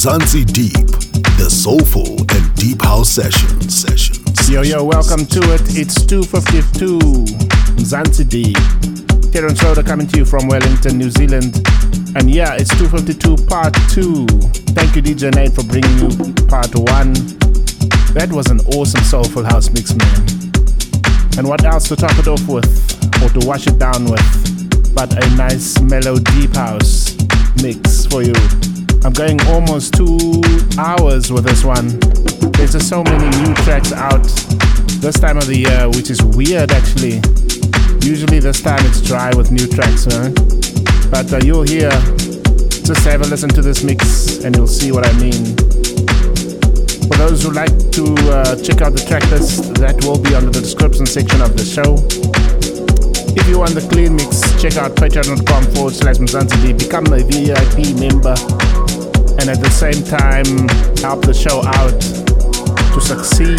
Mzansi Deep, the soulful and deep house session. Sessions. Yo, yo, welcome to it. It's 252 Mzansi Deep. Terence Rhoda coming to you from Wellington, New Zealand. And yeah, it's 252 part 2. Thank you, DJ Nate, for bringing you part 1. That was an awesome soulful house mix, man. And what else to top it off with, or to wash it down with, but a nice mellow deep house mix for you. I'm going almost two hours with this one. There's just so many new tracks out this time of the year, which is weird actually. Usually this time it's dry with new tracks, huh? But uh, you'll hear, just have a listen to this mix and you'll see what I mean. For those who like to uh, check out the track list, that will be under the description section of the show. If you want the clean mix, check out patreon.com forward slash Mzansi Become a VIP member and at the same time help the show out to succeed.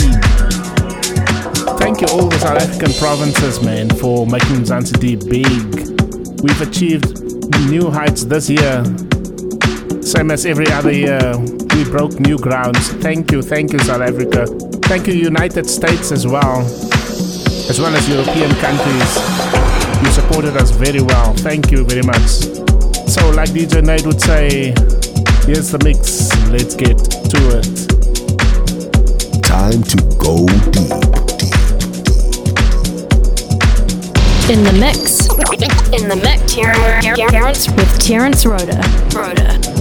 Thank you all the South African provinces, man, for making Zanzibar big. We've achieved new heights this year, same as every other year. We broke new grounds. Thank you, thank you, South Africa. Thank you, United States as well, as well as European countries. You supported us very well. Thank you very much. So, like DJ Nate would say, Here's the mix. Let's get to it. Time to go deep. In the mix. In the mix. Terence with Terence Rhoda. Rhoda.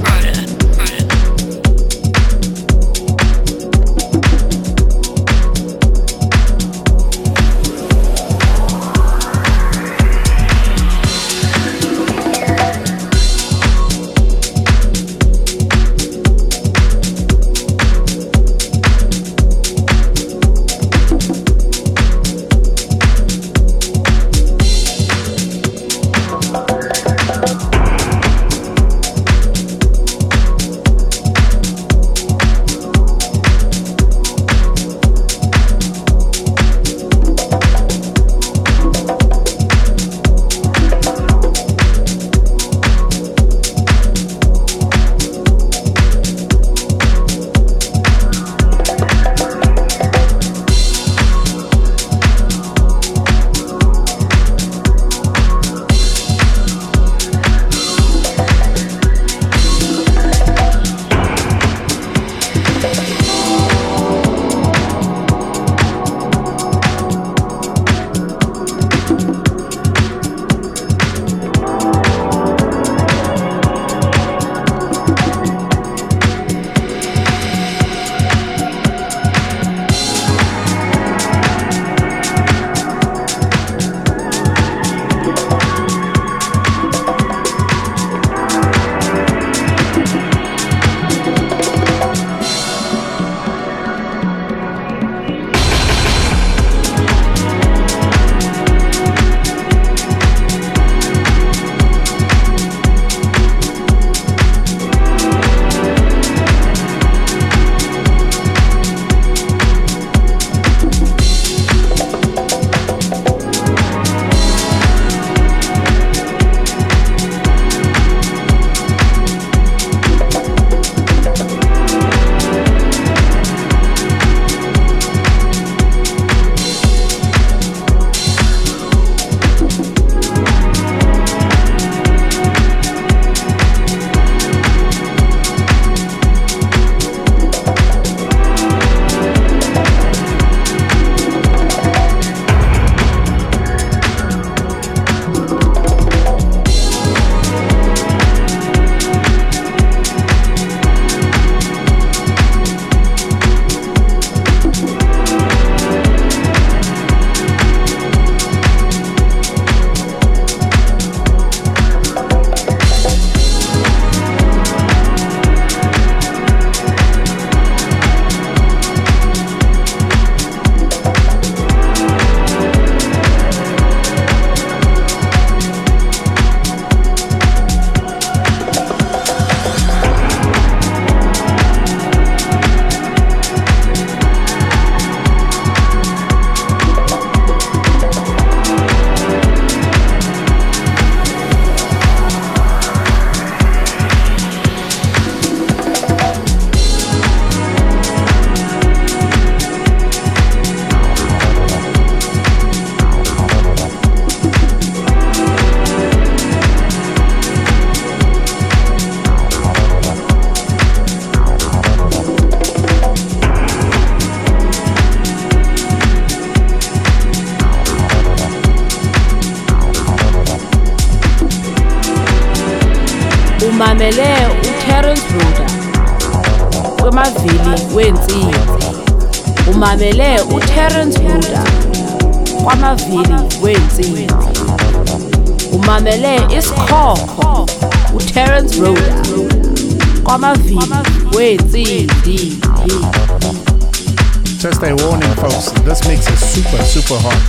Folks. This mix is super, super hot.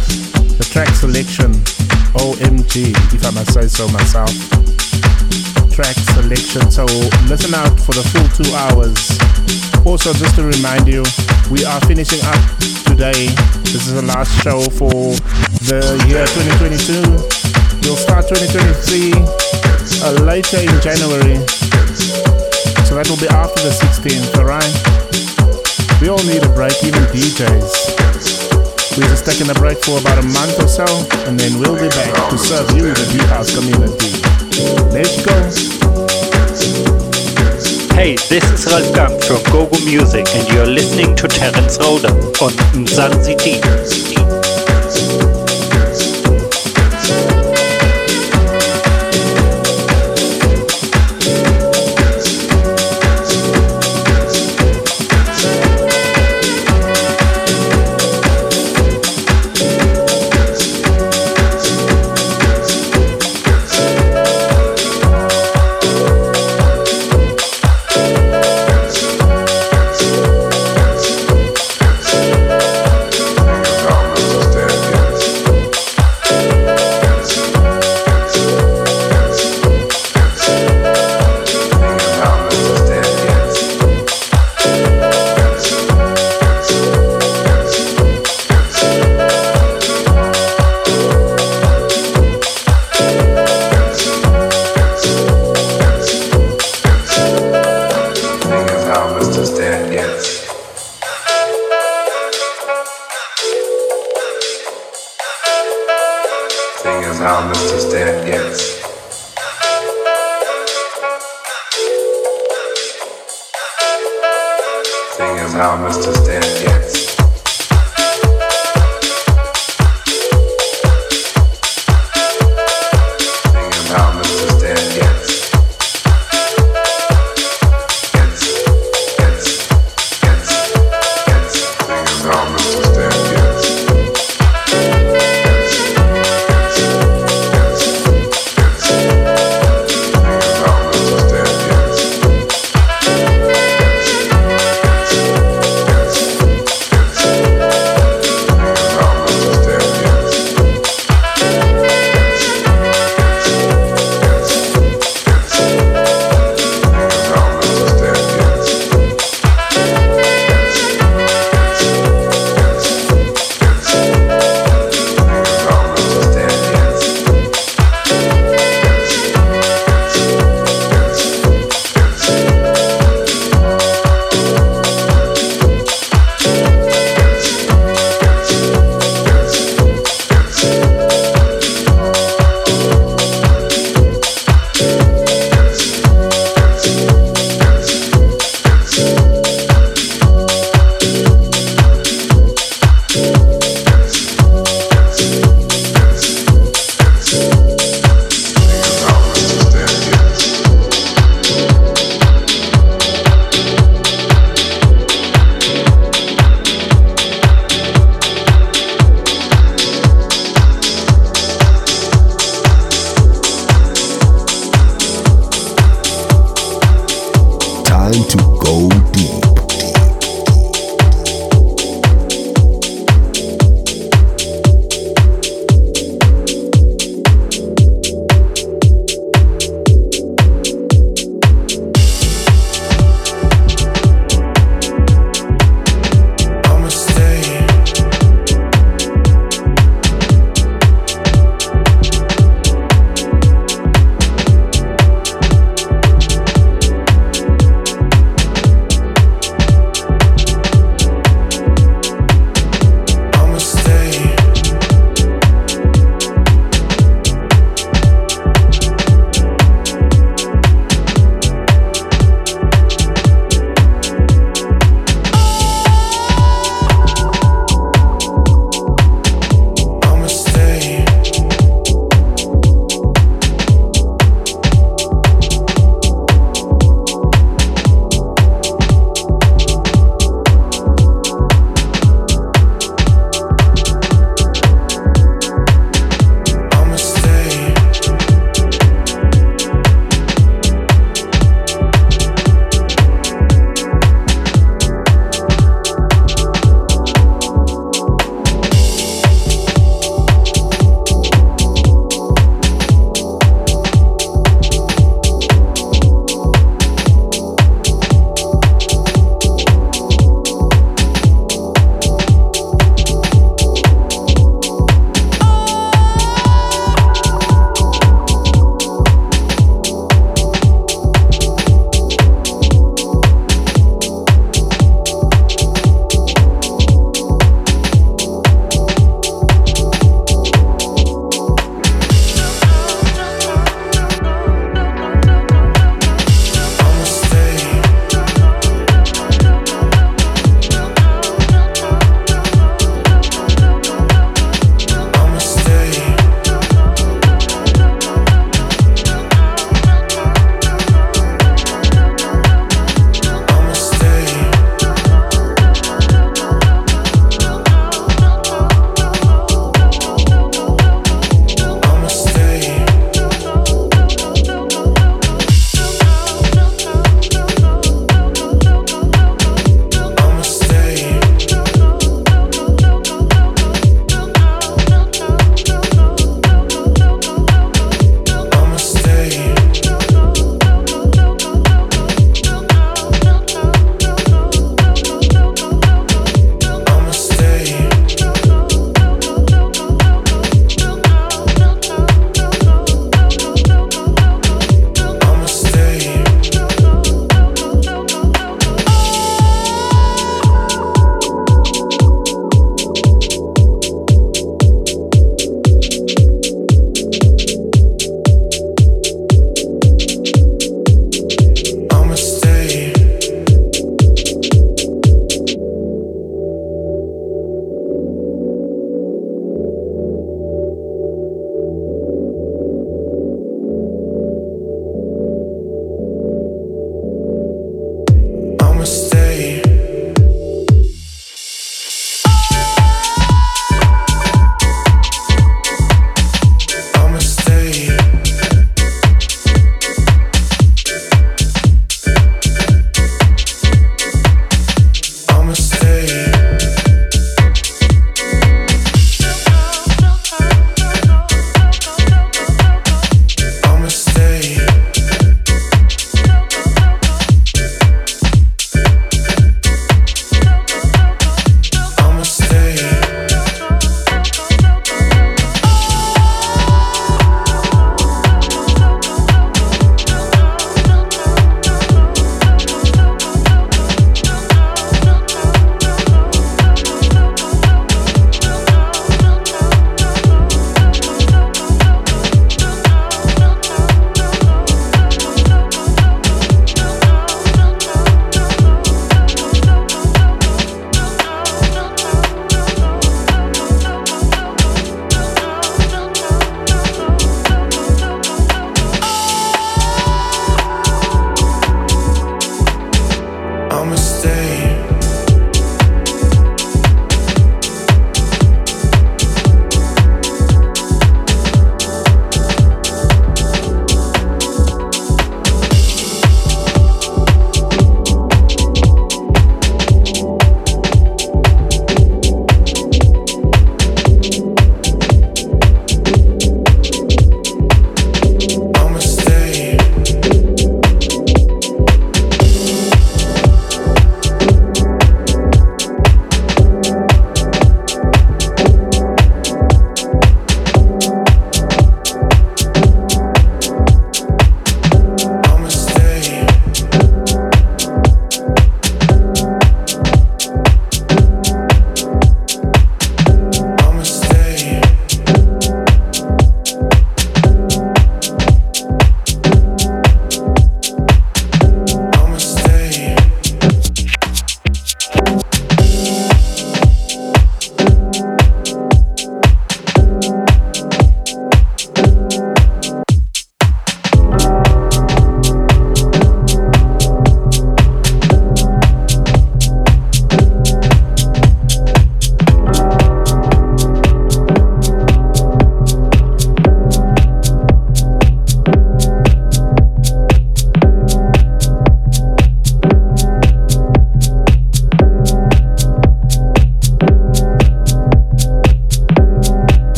The track selection, OMG, if I must say so myself. Track selection, so listen out for the full two hours. Also, just to remind you, we are finishing up today. This is the last show for the year 2022. We'll start 2023 uh, later in January. So that will be after the 16th, alright? We all need a break, even DJs. We're just taking a break for about a month or so, and then we'll be back to serve you, the Deep House community. Let's go. Hey, this is Ralf Gum from GoGo Music, and you're listening to Terence Rhoda on Mzansi Deep.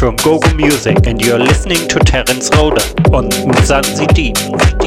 from GoGo Music and you're listening to Terence Rhoda on Mzansi Deep.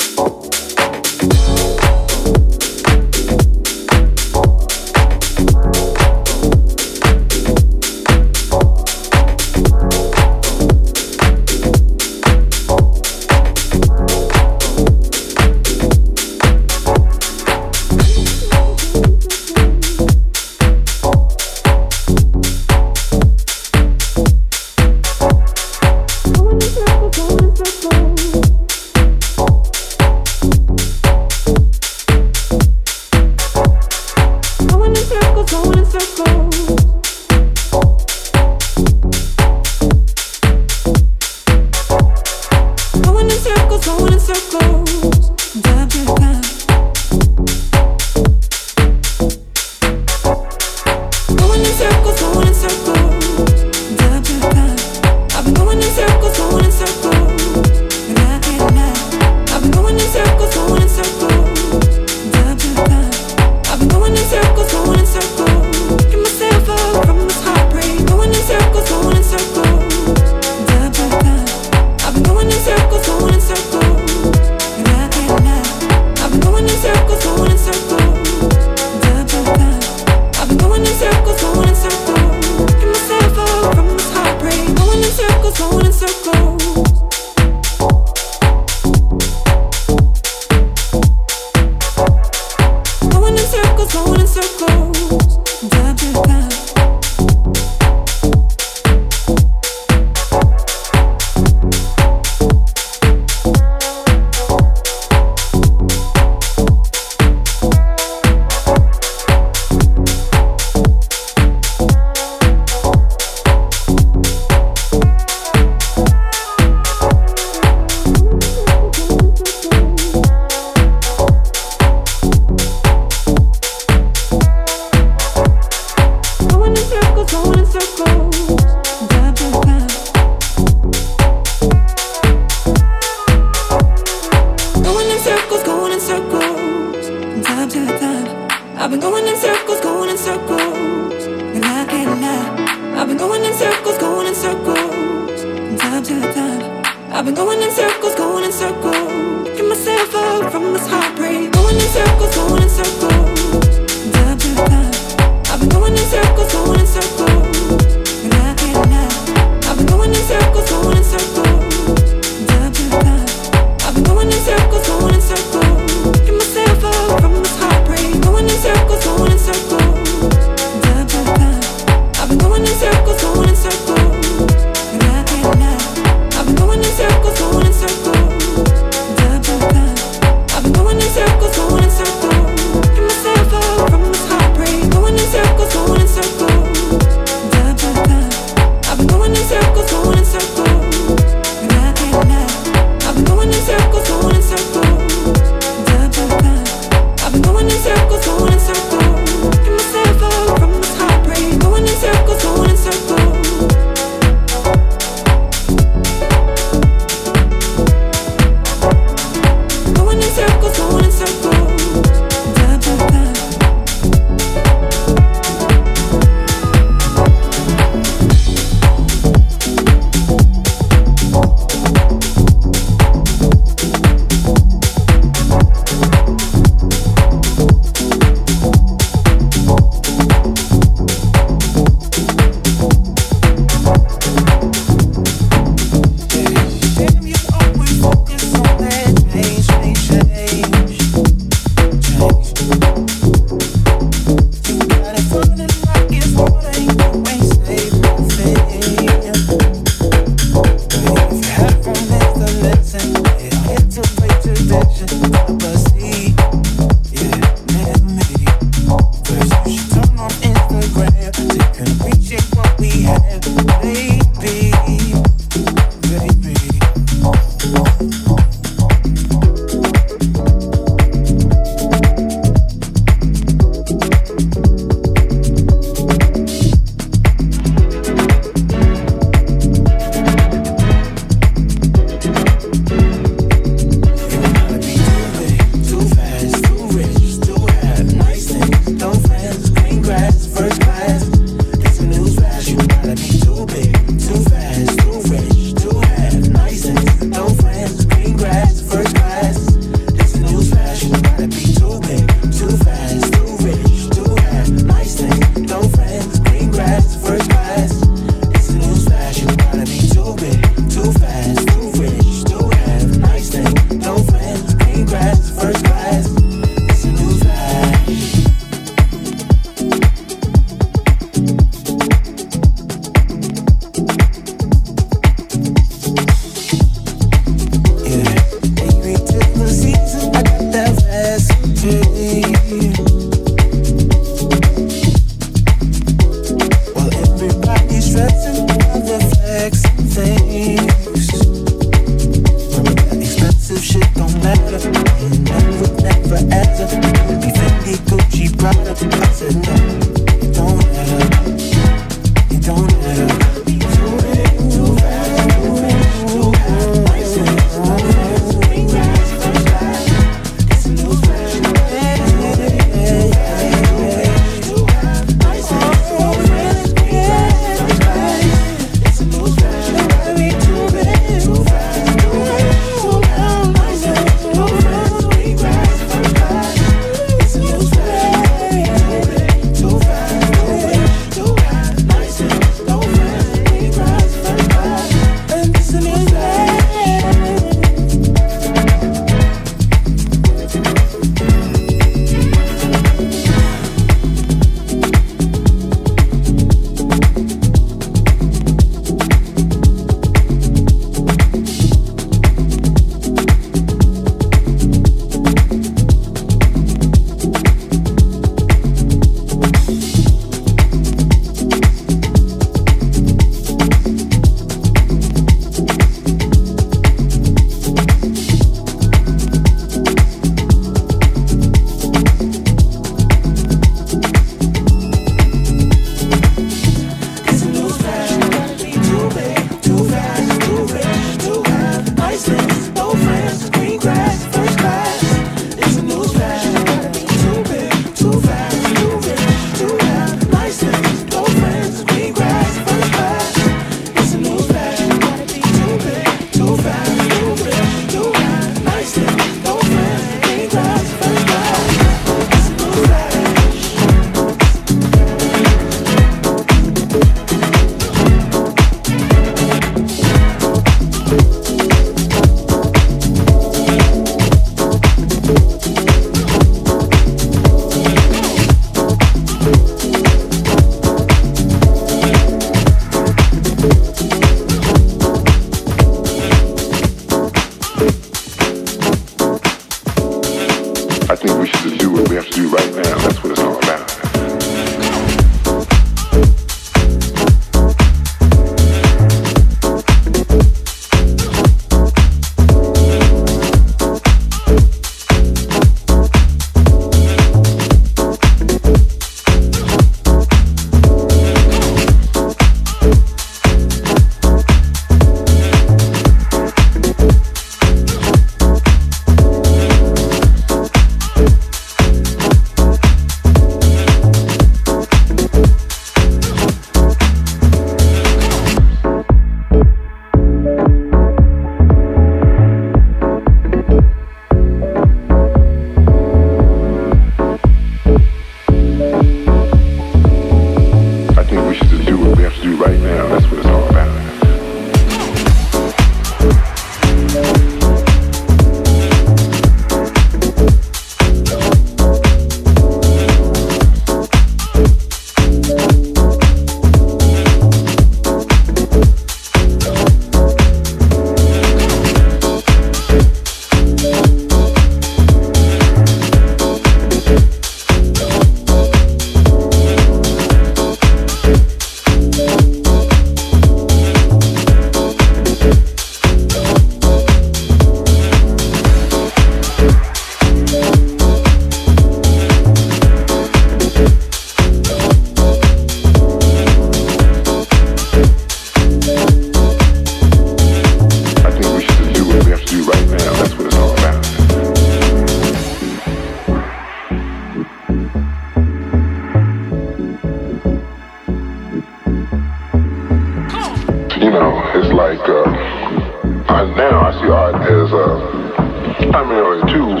I, now I see art as uh, primarily a tool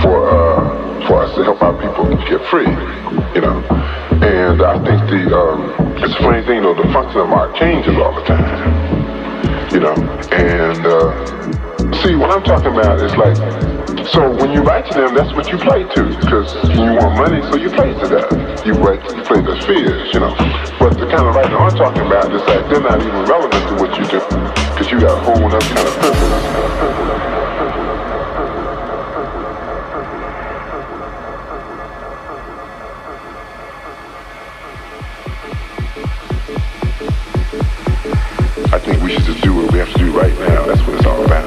for uh, for us to help our people get free, you know. And I think the um, it's a funny thing, you know, the function of art changes all the time, you know. And uh, see, what I'm talking about is like so when you write to them, that's what you play to, because you want money, so you play to that. You write, you play the fears, you know. But the kind of writing I'm talking about is like they're not even relevant to what you do, because you got a whole other kind of purpose. I think we should just do what we have to do right now. That's what it's all about.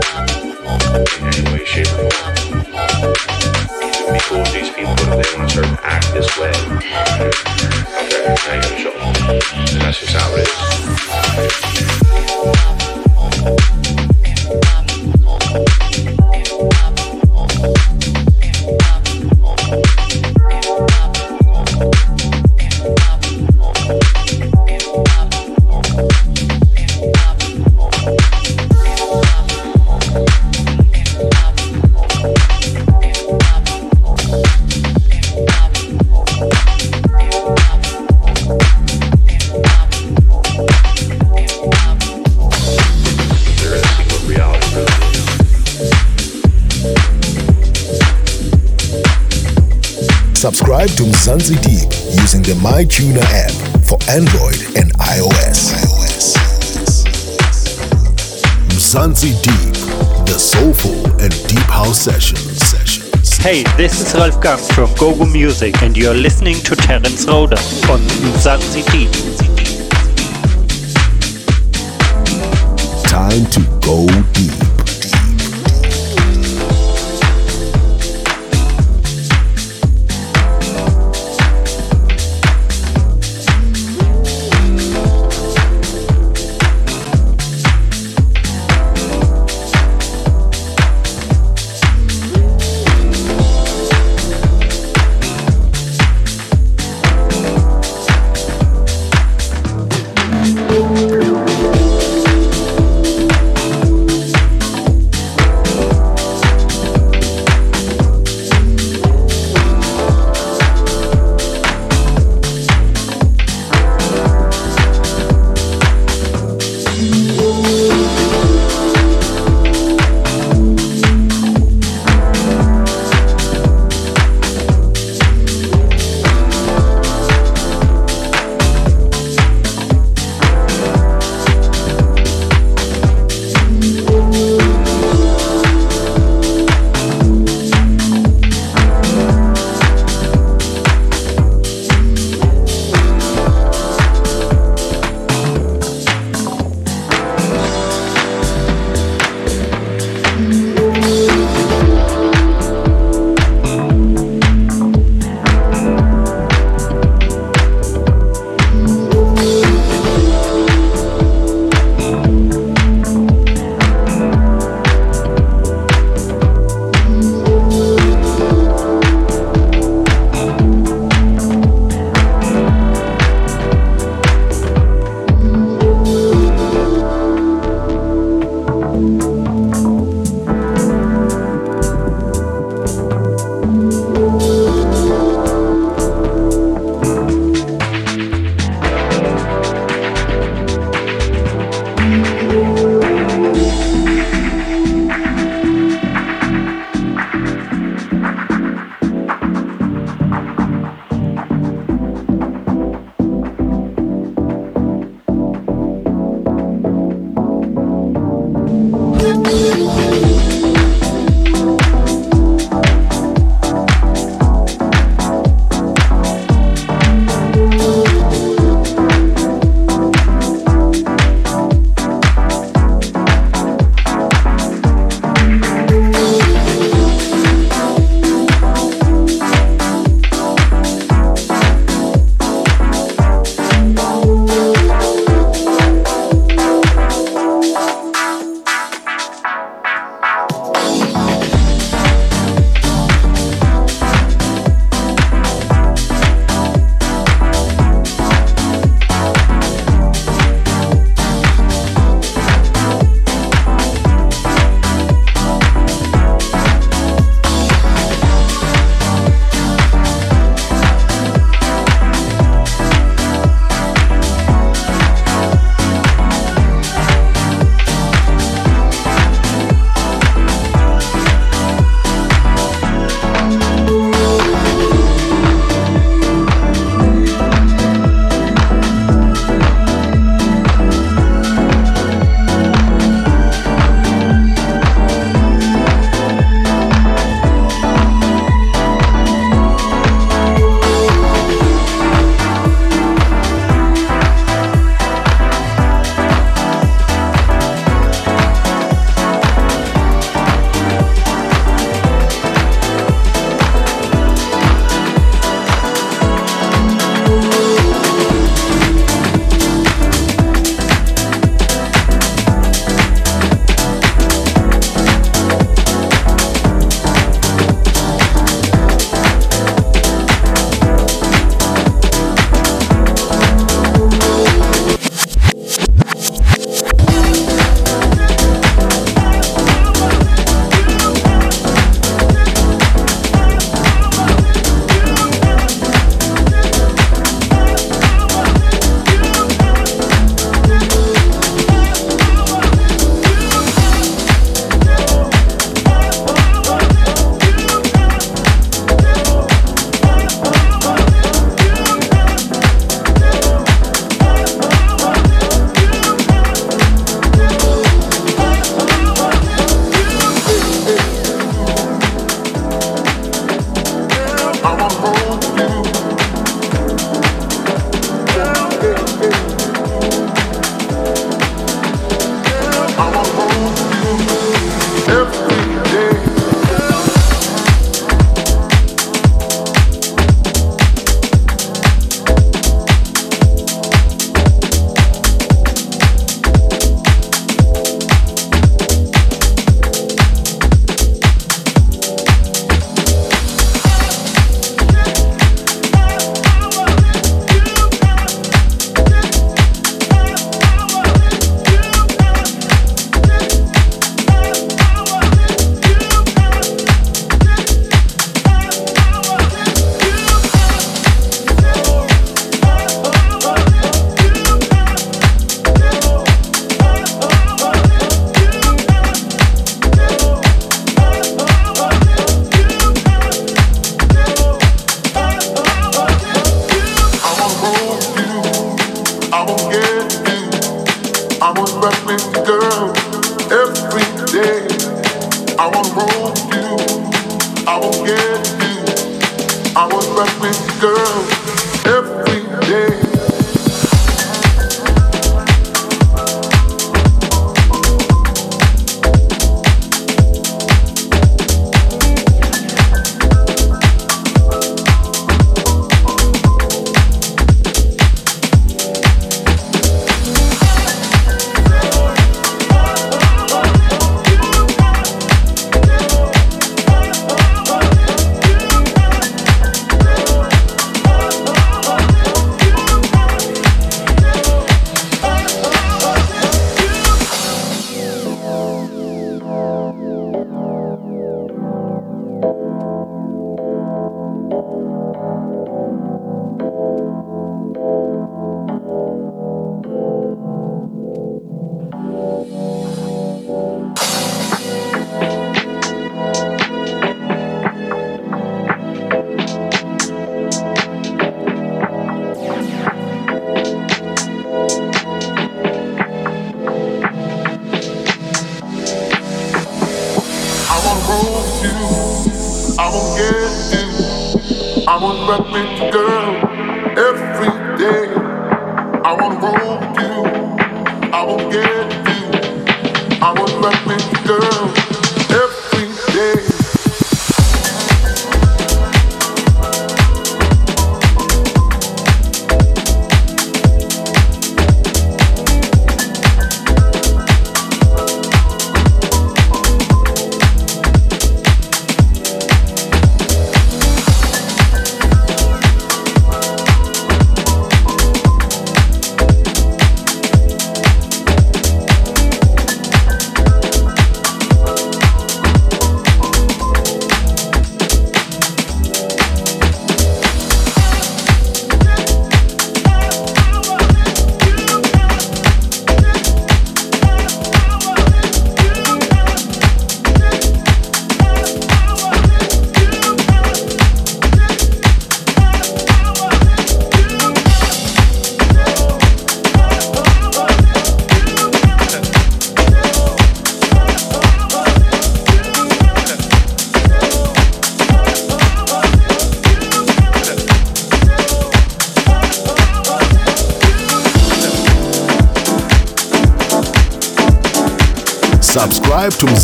Bye. MyTuner app for Android and iOS. iOS. Mzansi Deep, the soulful and deep house sessions. sessions. Hey, this is Ralf Gum from GoGo Music, and you're listening to Terence Rhoda on Mzansi Deep. Time to go deep. 一步一步。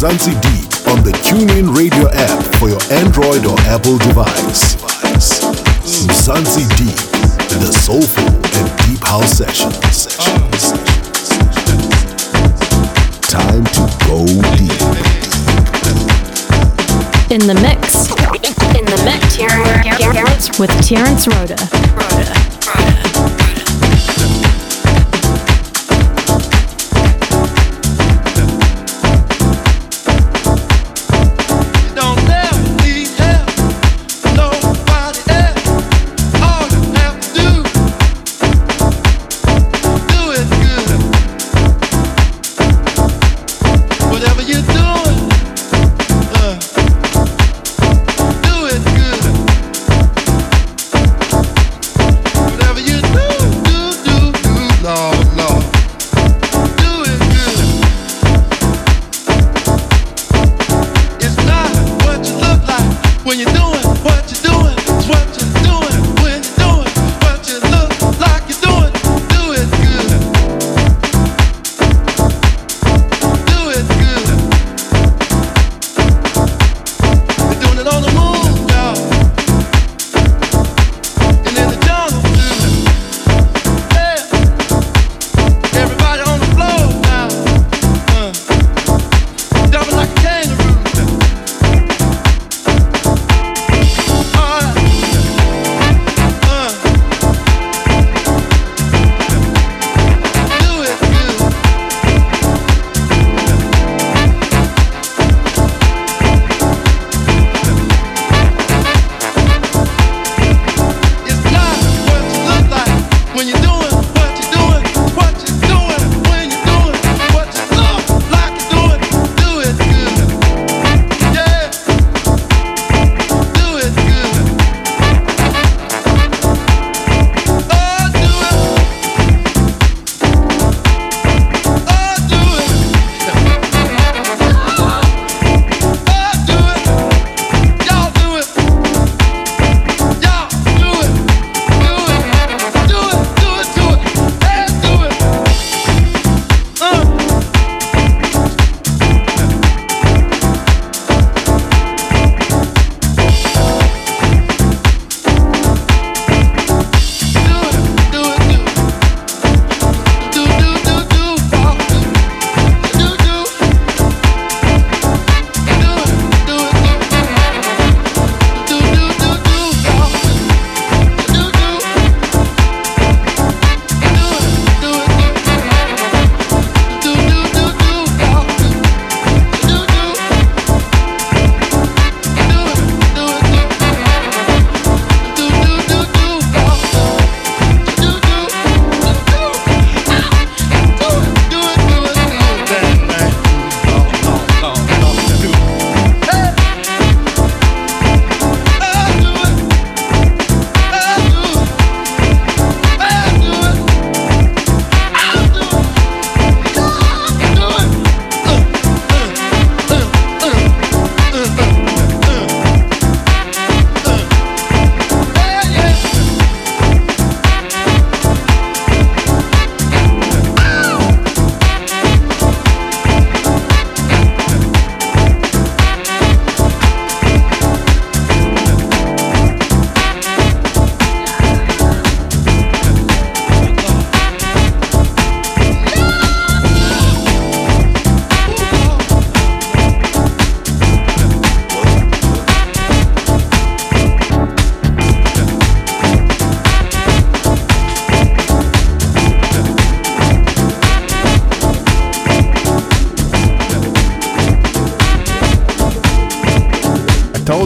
Mzansi Deep on the TuneIn Radio app for your Android or Apple device. Mzansi Deep, the soulful and deep house session. Time to go deep. In the mix. In the mix. With Terence Rhoda.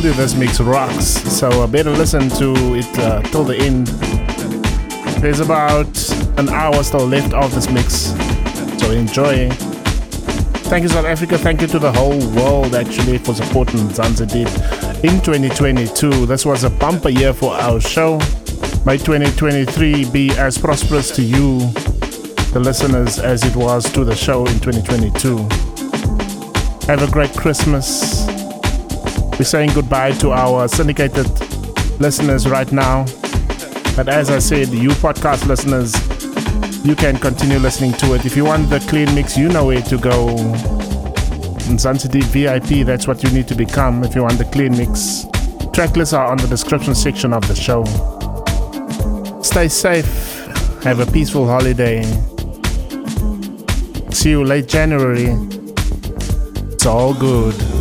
Told you this mix rocks, so I better listen to it uh, till the end. There's about an hour still left of this mix, so enjoy. Thank you, South Africa. Thank you to the whole world actually for supporting Mzansi Deep in 2022. This was a bumper year for our show. May 2023 be as prosperous to you, the listeners, as it was to the show in 2022. Have a great Christmas. We're saying goodbye to our syndicated listeners right now. But as I said, you podcast listeners, you can continue listening to it. If you want the clean mix, you know where to go. Mzansi Deep VIP, that's what you need to become if you want the clean mix. Tracklists are on the description section of the show. Stay safe. Have a peaceful holiday. See you late January. It's all good.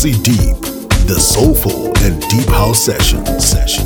Deep, the soulful and deep house. Session. Session.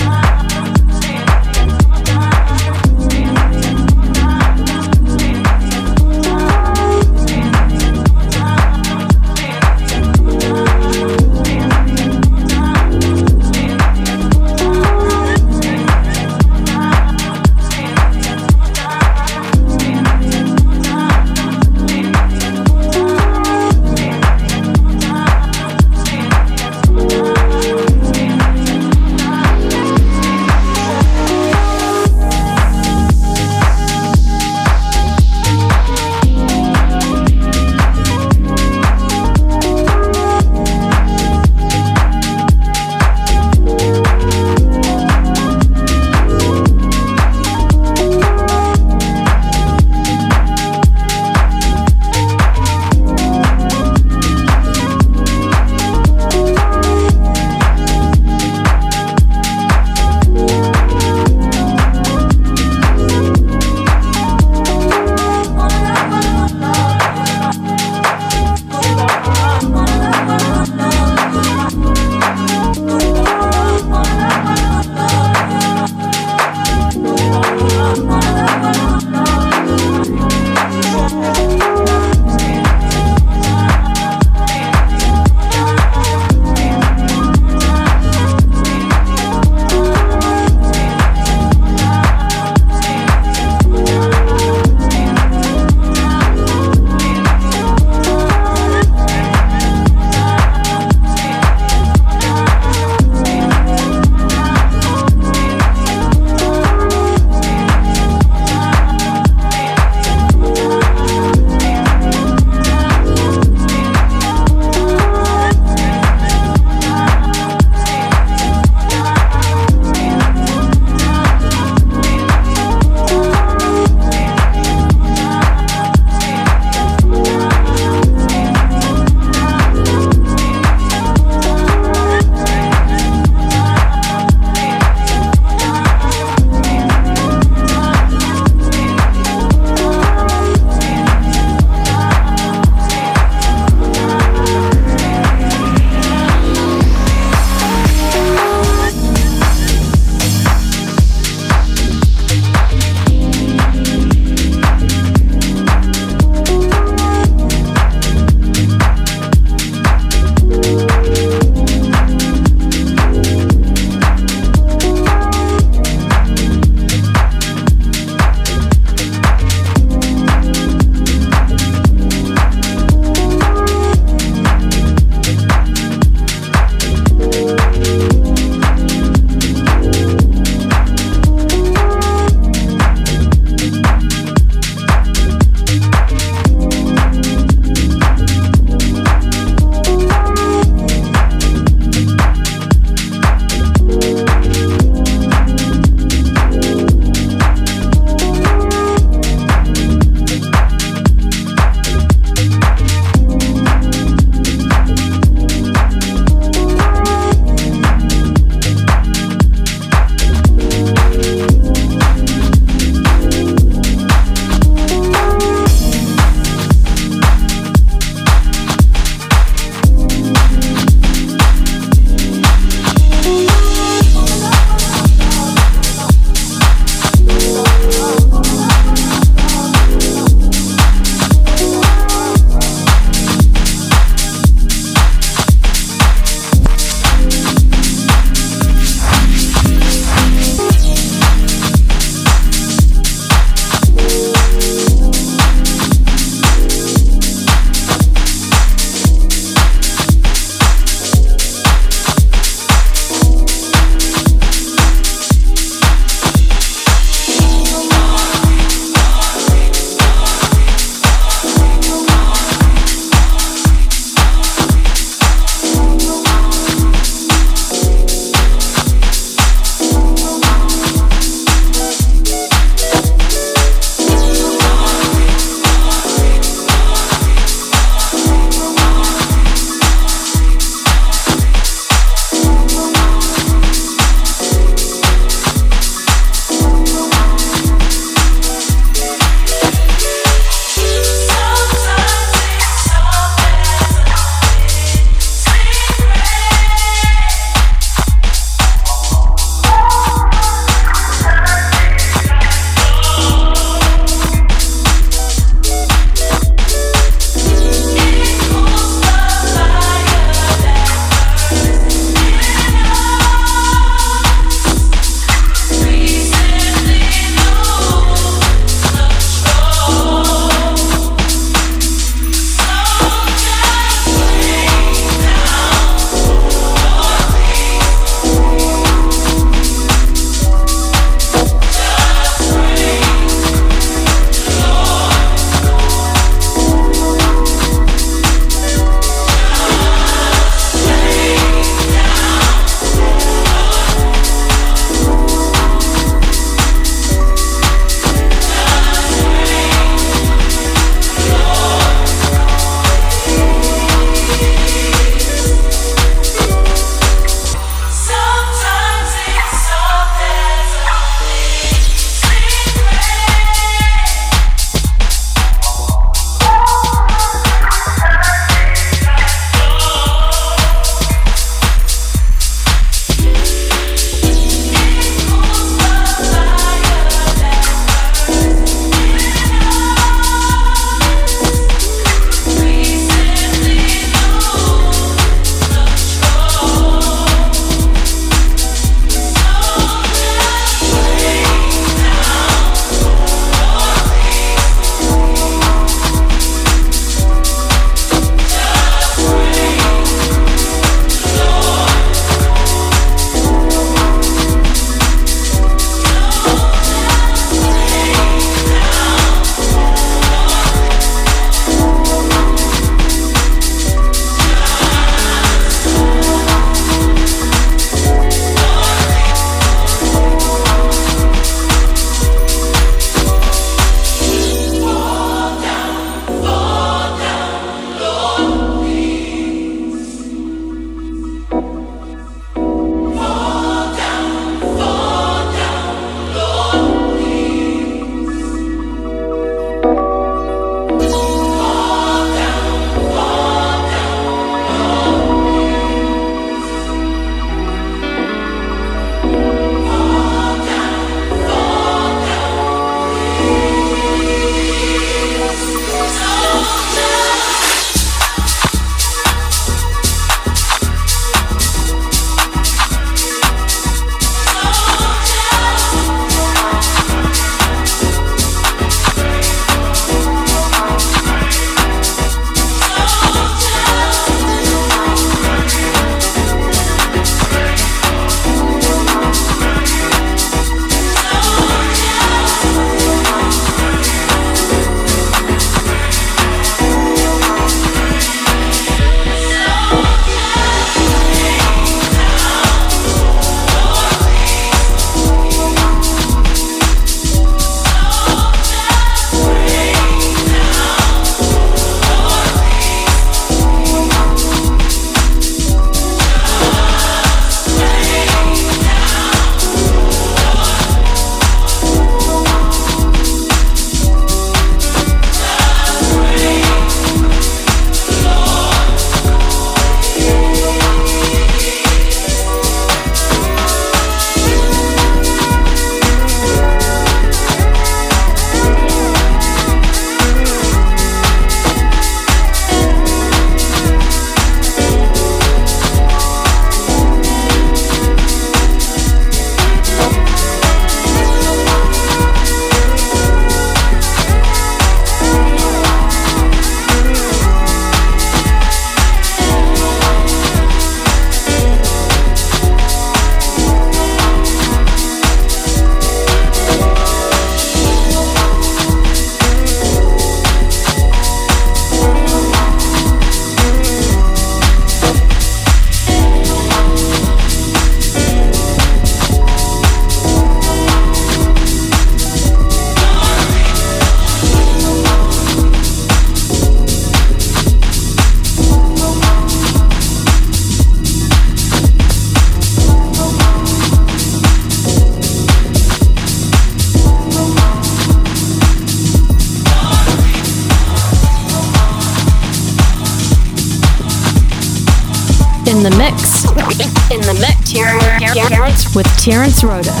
Rhoda. Rhoda.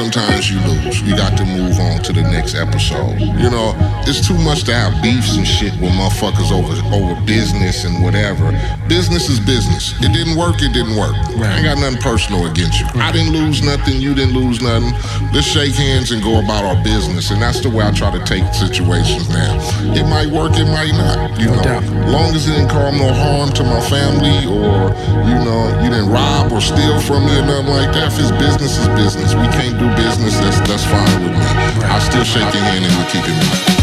Sometimes you lose. You got to move on to the next episode. You know, it's too much to have beefs and shit with motherfuckers over over business and whatever. Business is business. It didn't work, it didn't work. I ain't got nothing personal against you. I didn't lose nothing, you didn't lose nothing. Let's shake hands and go about our business. And that's the way I try to take situations now. It might work, it might not. You know, long as it didn't cause no harm to my family or, you know, you didn't rob or steal from me or nothing like that. If it's business, it's business. We can't do business, that's that's fine with me. I still shake your hand and we keep it moving.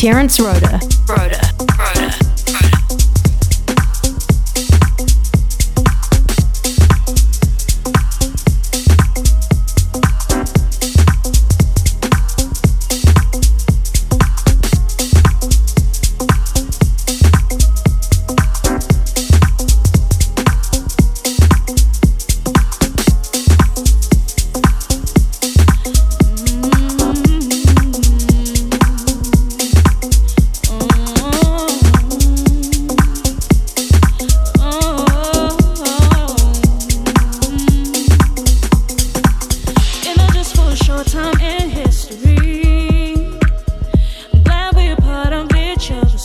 Rhoda. Rhoda.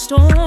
storm.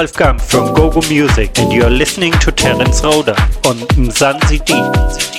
Is Ralf from GoGo Music, and you're listening to Terence Rhoda on Mzansi D.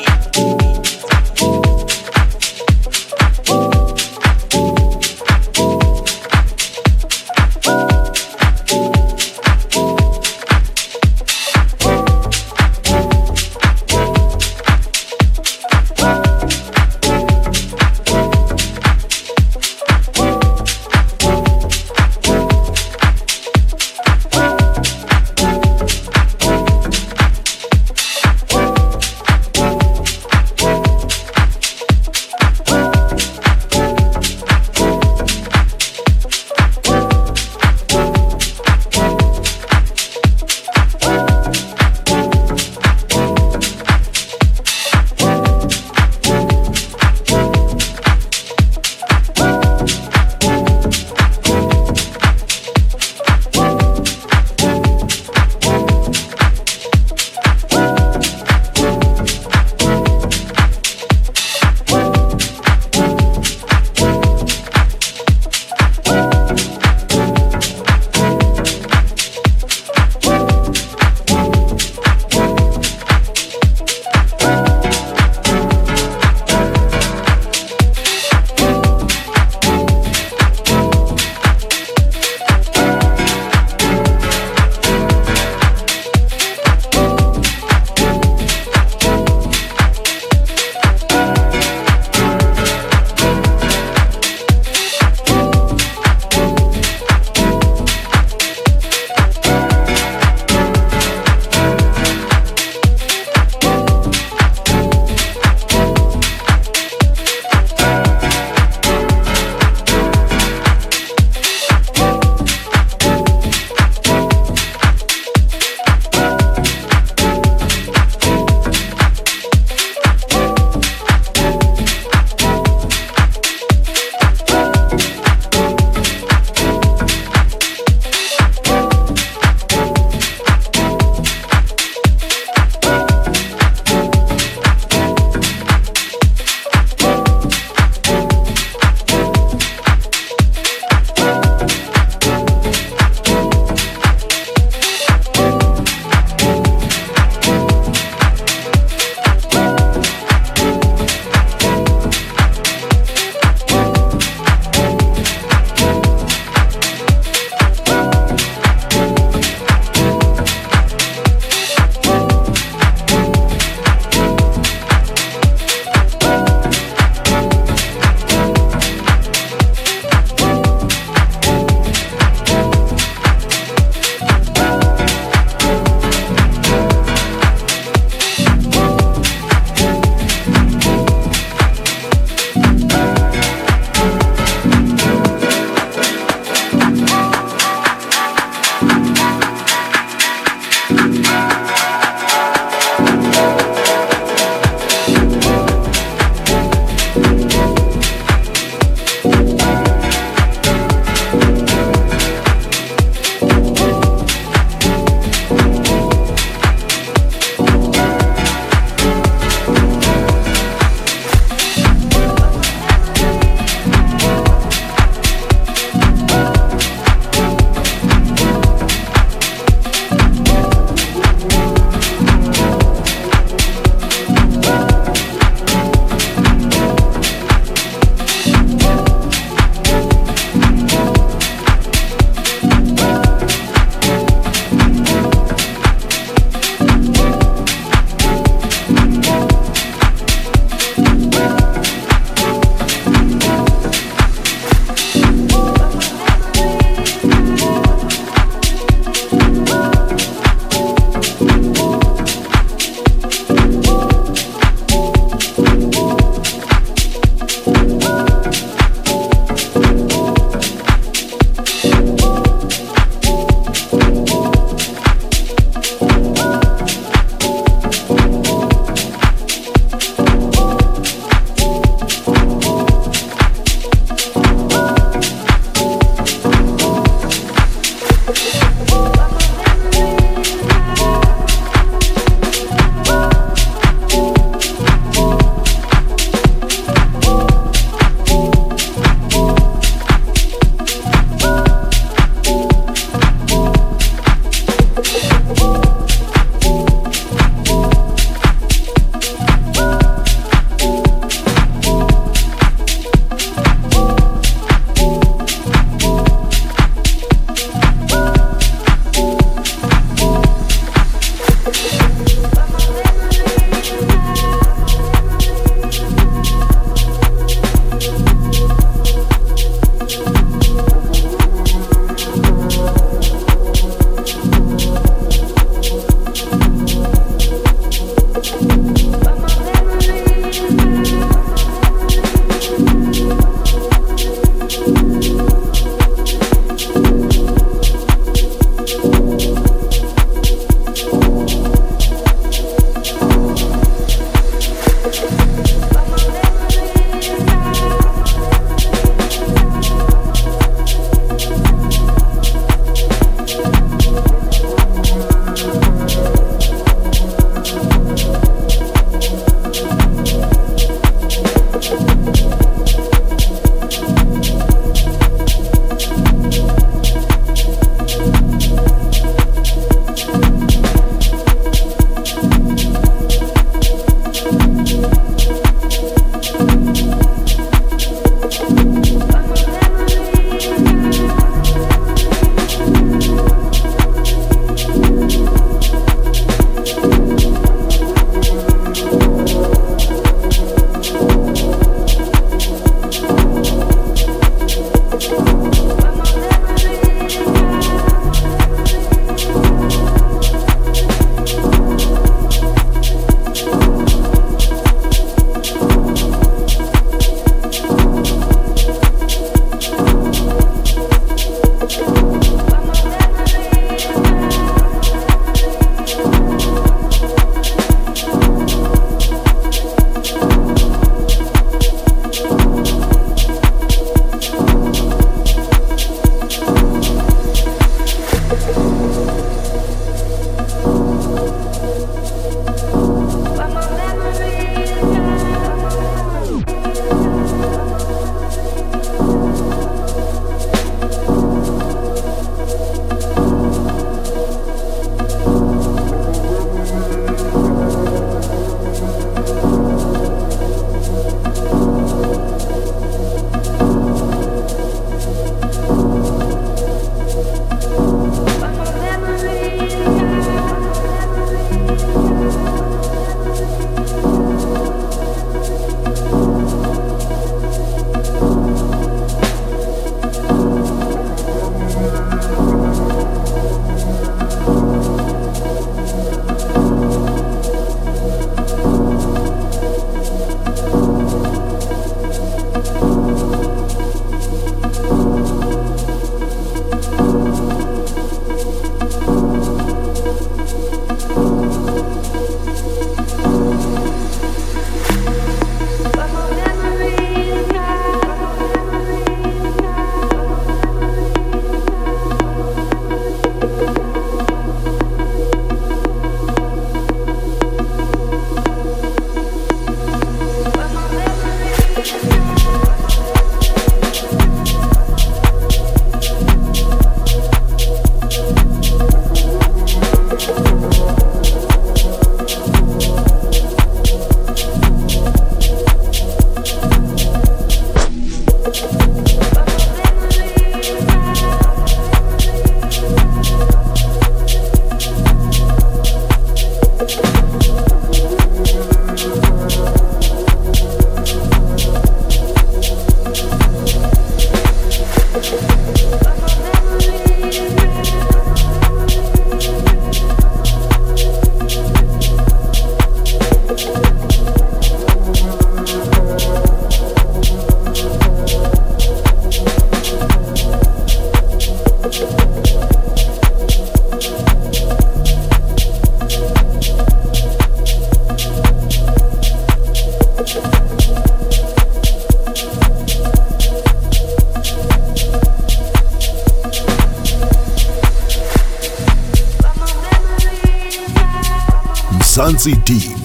Deep,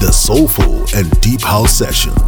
the soulful and deep house sessions.